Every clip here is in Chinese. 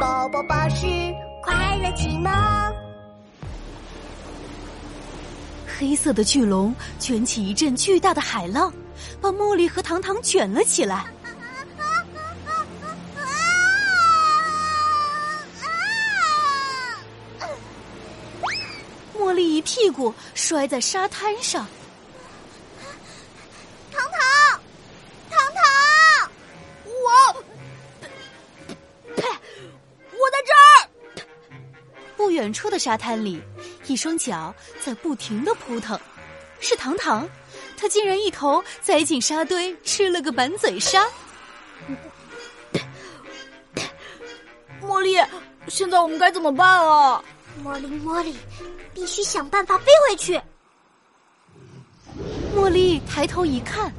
宝宝巴士快乐启蒙。黑色的巨龙卷起一阵巨大的海浪，把茉莉和糖糖卷了起来。茉莉一屁股摔在沙滩上。远处的沙滩里，一双脚在不停的扑腾，是糖糖，他竟然一头栽进沙堆，吃了个满嘴沙。茉莉，现在我们该怎么办啊？茉莉，茉莉，必须想办法飞回去。茉莉抬头一看，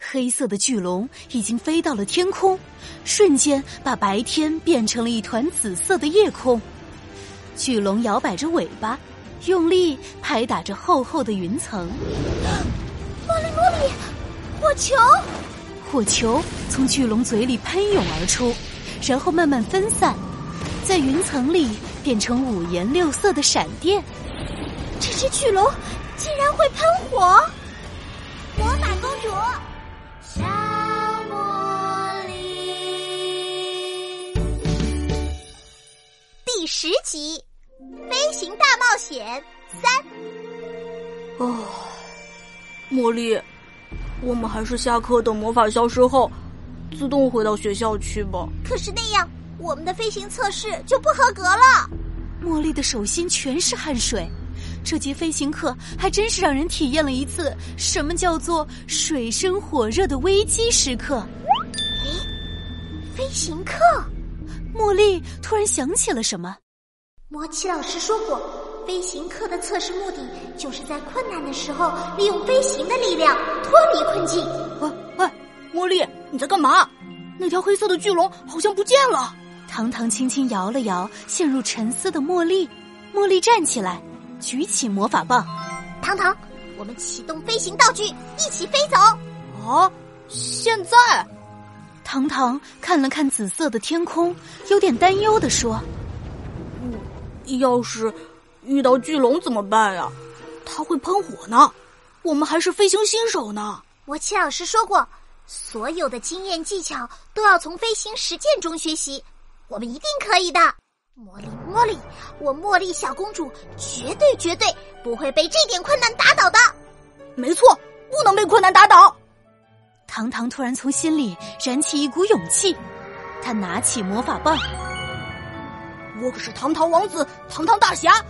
黑色的巨龙已经飞到了天空，瞬间把白天变成了一团紫色的夜空。巨龙摇摆着尾巴，用力拍打着厚厚的云层。茉莉，茉莉，火球！火球从巨龙嘴里喷涌而出，然后慢慢分散，在云层里变成五颜六色的闪电。这只巨龙竟然会喷火！魔法公主，小茉莉，第十集《飞行大冒险三》。哦，茉莉，我们还是下课等魔法消失后，自动回到学校去吧。可是那样，我们的飞行测试就不合格了。茉莉的手心全是汗水。这节飞行课还真是让人体验了一次什么叫做水深火热的危机时刻。诶，飞行课！茉莉突然想起了什么。魔奇老师说过，飞行课的测试目的就是在困难的时候利用飞行的力量脱离困境。喂喂，茉莉，你在干嘛？那条黑色的巨龙好像不见了。糖糖轻轻摇了摇陷入沉思的茉莉，茉莉站起来。举起魔法棒，糖糖，我们启动飞行道具，一起飞走。哦！现在，糖糖看了看紫色的天空，有点担忧的说：“嗯，要是遇到巨龙怎么办呀？它会喷火呢，我们还是飞行新手呢。”魔奇老师说过，所有的经验技巧都要从飞行实践中学习，我们一定可以的。茉莉，茉莉，我茉莉小公主绝对绝对不会被这点困难打倒的。没错，不能被困难打倒。糖糖突然从心里燃起一股勇气，他拿起魔法棒。我可是堂堂王子，堂堂大侠，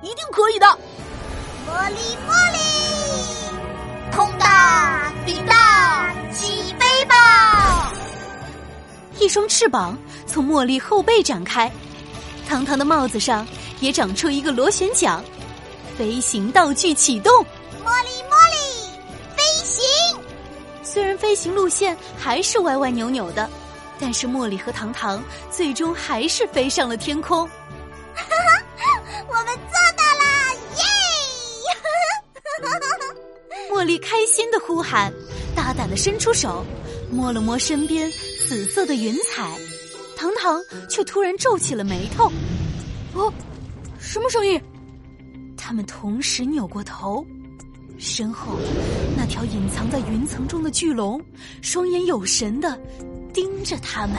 一定可以的。茉莉，茉莉，空大顶大起飞吧！一双翅膀从茉莉后背展开。堂堂的帽子上也长出一个螺旋桨，飞行道具启动。茉莉，茉莉，飞行！虽然飞行路线还是歪歪扭扭的，但是茉莉和糖糖最终还是飞上了天空。哈哈，我们做到了！耶！茉莉开心的呼喊，大胆的伸出手，摸了摸身边紫色的云彩。糖糖却突然皱起了眉头，哦，什么声音？他们同时扭过头，身后那条隐藏在云层中的巨龙，双眼有神的盯着他们。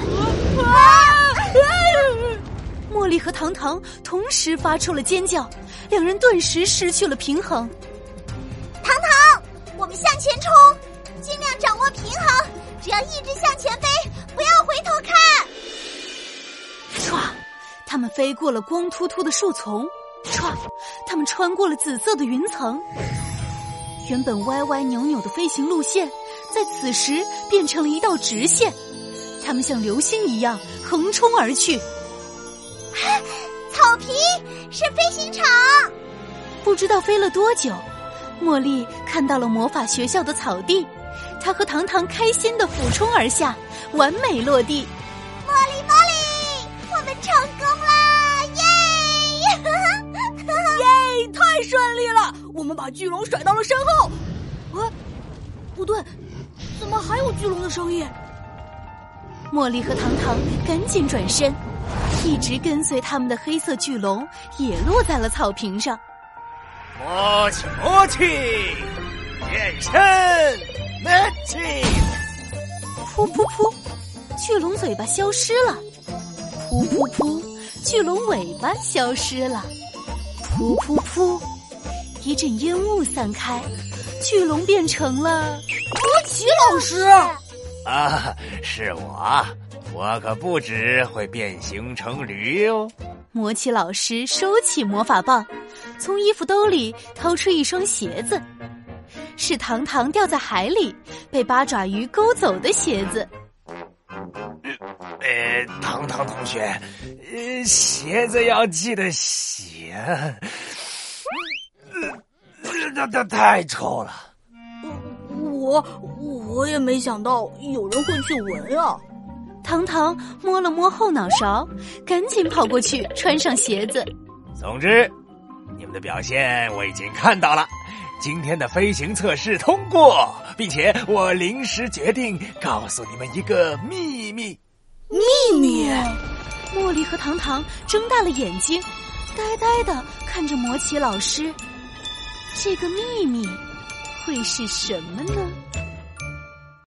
茉莉和糖糖同时发出了尖叫，两人顿时失去了平衡。糖糖，我们向前冲，尽量掌握平衡，只要一直向前飞，不要回头看。唰，他们飞过了光秃秃的树丛；唰，他们穿过了紫色的云层。原本歪歪扭扭的飞行路线，在此时变成了一道直线。他们像流星一样横冲而去。草皮是飞行场。不知道飞了多久，茉莉看到了魔法学校的草地，她和糖糖开心的俯冲而下，完美落地。茉莉，茉莉，我们成功啦！耶！耶！太顺利了，我们把巨龙甩到了身后。啊，不对，怎么还有巨龙的声音？茉莉和糖糖赶紧转身，一直跟随他们的黑色巨龙也落在了草坪上。魔气魔气，变身，magic！噗噗噗，巨龙嘴巴消失了。噗噗噗，巨龙尾巴消失了。噗噗噗，一阵烟雾散开，巨龙变成了魔奇老师。啊，是我，我可不止会变形成驴哦。魔奇老师收起魔法棒，从衣服兜里掏出一双鞋子，是糖糖掉在海里被八爪鱼勾走的鞋子。呃，糖糖同学，呃，鞋子要记得洗，这这太臭了。我我也没想到有人会去闻啊。糖糖摸了摸后脑勺，赶紧跑过去穿上鞋子。总之，你们的表现我已经看到了。今天的飞行测试通过，并且我临时决定告诉你们一个秘密。秘密？茉莉和糖糖睁大了眼睛，呆呆的看着魔奇老师。这个秘密会是什么呢？